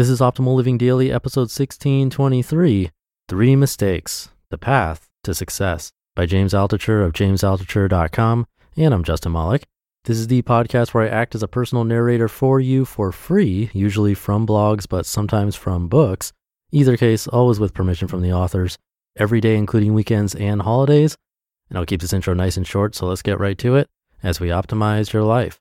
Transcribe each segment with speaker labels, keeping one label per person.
Speaker 1: This is Optimal Living Daily, episode 1623 Three Mistakes The Path to Success by James Altucher of jamesaltucher.com. And I'm Justin Malik. This is the podcast where I act as a personal narrator for you for free, usually from blogs, but sometimes from books. Either case, always with permission from the authors, every day, including weekends and holidays. And I'll keep this intro nice and short, so let's get right to it as we optimize your life.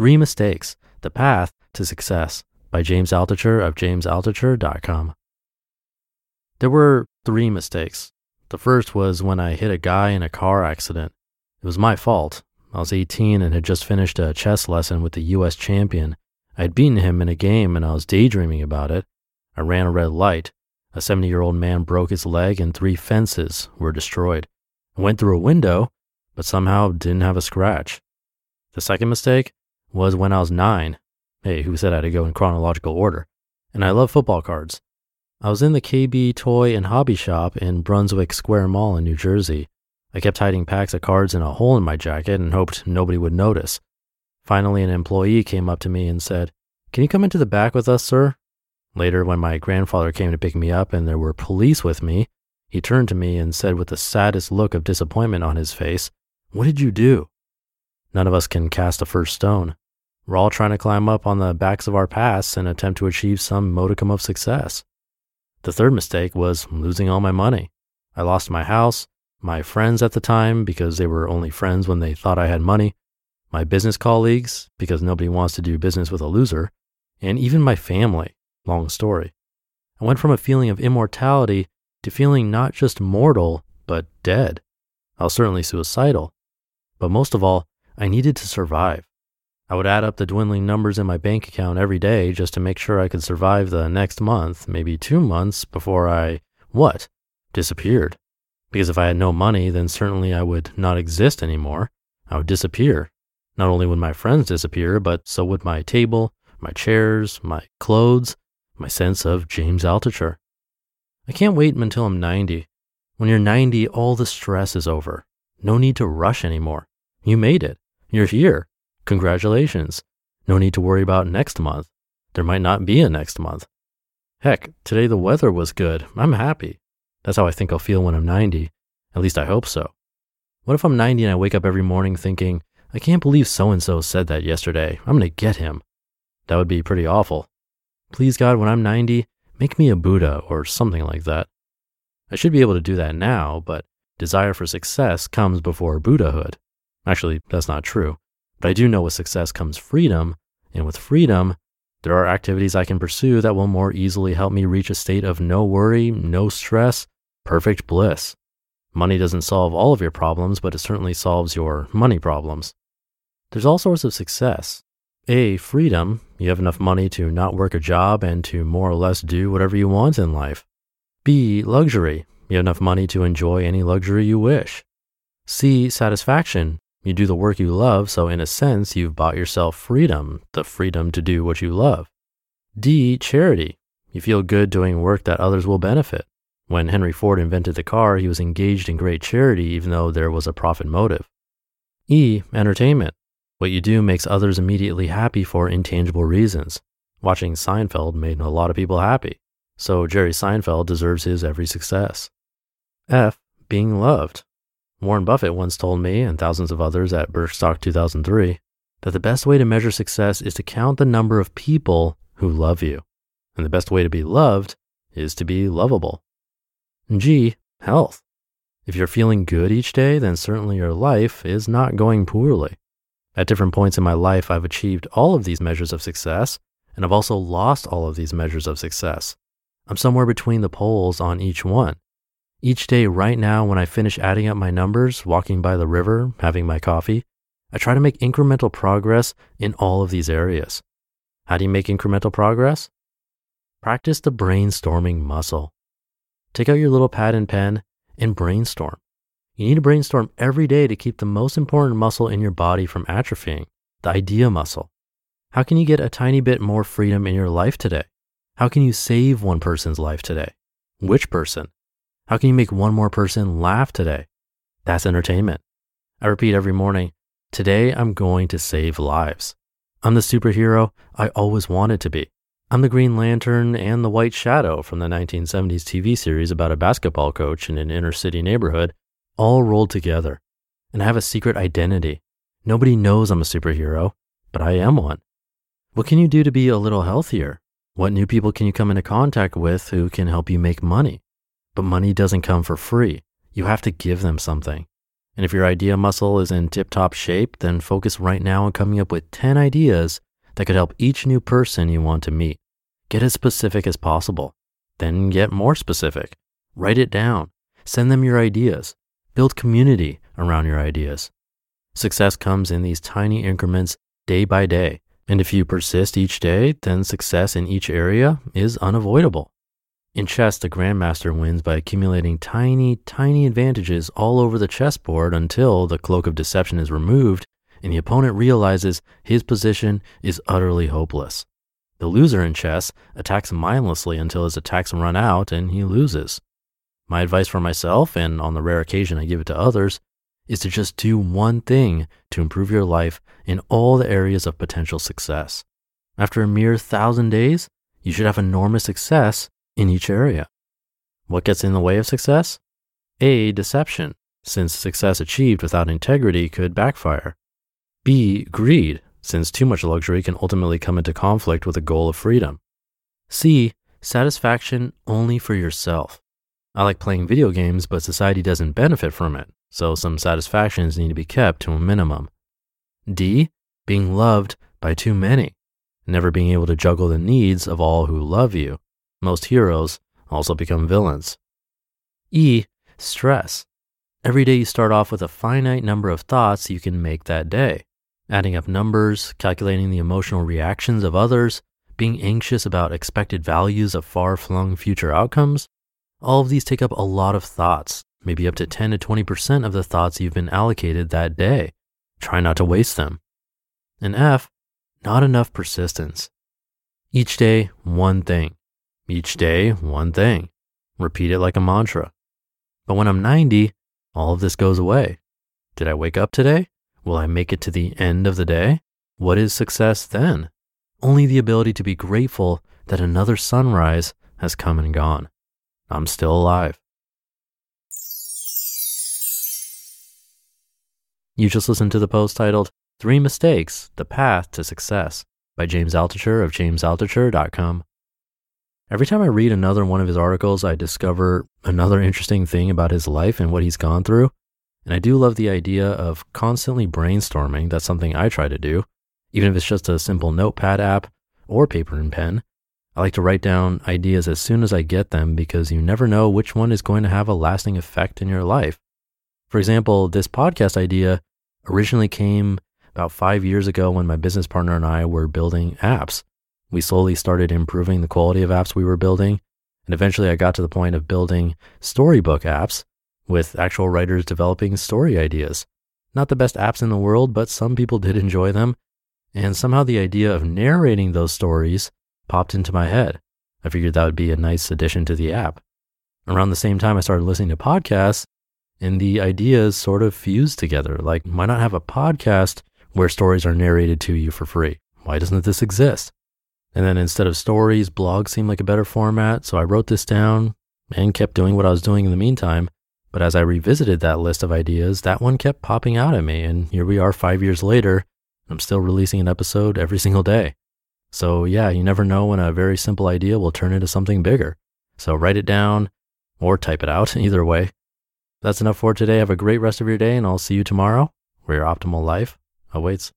Speaker 1: Three Mistakes The Path to Success by James Altucher of jamesaltucher.com. There were three mistakes. The first was when I hit a guy in a car accident. It was my fault. I was 18 and had just finished a chess lesson with the US champion. I had beaten him in a game and I was daydreaming about it. I ran a red light. A 70 year old man broke his leg and three fences were destroyed. I went through a window, but somehow didn't have a scratch. The second mistake was when I was nine. Hey, who said I had to go in chronological order? And I love football cards. I was in the KB Toy and Hobby Shop in Brunswick Square Mall in New Jersey. I kept hiding packs of cards in a hole in my jacket and hoped nobody would notice. Finally, an employee came up to me and said, Can you come into the back with us, sir? Later, when my grandfather came to pick me up and there were police with me, he turned to me and said with the saddest look of disappointment on his face, What did you do? None of us can cast a first stone. We're all trying to climb up on the backs of our pasts and attempt to achieve some modicum of success. The third mistake was losing all my money. I lost my house, my friends at the time because they were only friends when they thought I had money, my business colleagues because nobody wants to do business with a loser, and even my family. Long story. I went from a feeling of immortality to feeling not just mortal, but dead. I was certainly suicidal. But most of all, I needed to survive. I would add up the dwindling numbers in my bank account every day just to make sure I could survive the next month, maybe two months before I, what? Disappeared. Because if I had no money, then certainly I would not exist anymore. I would disappear. Not only would my friends disappear, but so would my table, my chairs, my clothes, my sense of James Altucher. I can't wait until I'm 90. When you're 90, all the stress is over. No need to rush anymore. You made it. You're here. Congratulations. No need to worry about next month. There might not be a next month. Heck, today the weather was good. I'm happy. That's how I think I'll feel when I'm 90. At least I hope so. What if I'm 90 and I wake up every morning thinking, I can't believe so and so said that yesterday. I'm going to get him. That would be pretty awful. Please, God, when I'm 90, make me a Buddha or something like that. I should be able to do that now, but desire for success comes before Buddhahood. Actually, that's not true. But I do know with success comes freedom, and with freedom, there are activities I can pursue that will more easily help me reach a state of no worry, no stress, perfect bliss. Money doesn't solve all of your problems, but it certainly solves your money problems. There's all sorts of success. A, freedom. You have enough money to not work a job and to more or less do whatever you want in life. B, luxury. You have enough money to enjoy any luxury you wish. C, satisfaction. You do the work you love, so in a sense, you've bought yourself freedom, the freedom to do what you love. D, charity. You feel good doing work that others will benefit. When Henry Ford invented the car, he was engaged in great charity, even though there was a profit motive. E, entertainment. What you do makes others immediately happy for intangible reasons. Watching Seinfeld made a lot of people happy, so Jerry Seinfeld deserves his every success. F, being loved. Warren Buffett once told me, and thousands of others at Berkstock 2003, that the best way to measure success is to count the number of people who love you. And the best way to be loved is to be lovable. G, health. If you're feeling good each day, then certainly your life is not going poorly. At different points in my life, I've achieved all of these measures of success, and I've also lost all of these measures of success. I'm somewhere between the poles on each one. Each day, right now, when I finish adding up my numbers, walking by the river, having my coffee, I try to make incremental progress in all of these areas. How do you make incremental progress? Practice the brainstorming muscle. Take out your little pad and pen and brainstorm. You need to brainstorm every day to keep the most important muscle in your body from atrophying, the idea muscle. How can you get a tiny bit more freedom in your life today? How can you save one person's life today? Which person? How can you make one more person laugh today? That's entertainment. I repeat every morning, today I'm going to save lives. I'm the superhero I always wanted to be. I'm the Green Lantern and the White Shadow from the 1970s TV series about a basketball coach in an inner city neighborhood, all rolled together. And I have a secret identity. Nobody knows I'm a superhero, but I am one. What can you do to be a little healthier? What new people can you come into contact with who can help you make money? But money doesn't come for free. You have to give them something. And if your idea muscle is in tip top shape, then focus right now on coming up with 10 ideas that could help each new person you want to meet. Get as specific as possible. Then get more specific. Write it down. Send them your ideas. Build community around your ideas. Success comes in these tiny increments day by day. And if you persist each day, then success in each area is unavoidable. In chess, the grandmaster wins by accumulating tiny, tiny advantages all over the chessboard until the cloak of deception is removed and the opponent realizes his position is utterly hopeless. The loser in chess attacks mindlessly until his attacks run out and he loses. My advice for myself, and on the rare occasion I give it to others, is to just do one thing to improve your life in all the areas of potential success. After a mere thousand days, you should have enormous success in each area. What gets in the way of success? A. Deception, since success achieved without integrity could backfire. B. Greed, since too much luxury can ultimately come into conflict with the goal of freedom. C. Satisfaction only for yourself. I like playing video games, but society doesn't benefit from it, so some satisfactions need to be kept to a minimum. D. Being loved by too many, never being able to juggle the needs of all who love you. Most heroes also become villains. E. Stress. Every day you start off with a finite number of thoughts you can make that day adding up numbers, calculating the emotional reactions of others, being anxious about expected values of far flung future outcomes. All of these take up a lot of thoughts, maybe up to 10 to 20% of the thoughts you've been allocated that day. Try not to waste them. And F, not enough persistence. Each day, one thing. Each day, one thing. Repeat it like a mantra. But when I'm 90, all of this goes away. Did I wake up today? Will I make it to the end of the day? What is success then? Only the ability to be grateful that another sunrise has come and gone. I'm still alive. You just listened to the post titled Three Mistakes The Path to Success by James Altucher of jamesaltucher.com. Every time I read another one of his articles, I discover another interesting thing about his life and what he's gone through. And I do love the idea of constantly brainstorming. That's something I try to do, even if it's just a simple notepad app or paper and pen. I like to write down ideas as soon as I get them because you never know which one is going to have a lasting effect in your life. For example, this podcast idea originally came about five years ago when my business partner and I were building apps. We slowly started improving the quality of apps we were building. And eventually I got to the point of building storybook apps with actual writers developing story ideas. Not the best apps in the world, but some people did enjoy them. And somehow the idea of narrating those stories popped into my head. I figured that would be a nice addition to the app. Around the same time, I started listening to podcasts, and the ideas sort of fused together. Like, why not have a podcast where stories are narrated to you for free? Why doesn't this exist? And then instead of stories, blogs seemed like a better format. So I wrote this down and kept doing what I was doing in the meantime. But as I revisited that list of ideas, that one kept popping out at me. And here we are five years later, I'm still releasing an episode every single day. So, yeah, you never know when a very simple idea will turn into something bigger. So, write it down or type it out, either way. That's enough for today. Have a great rest of your day, and I'll see you tomorrow where your optimal life awaits.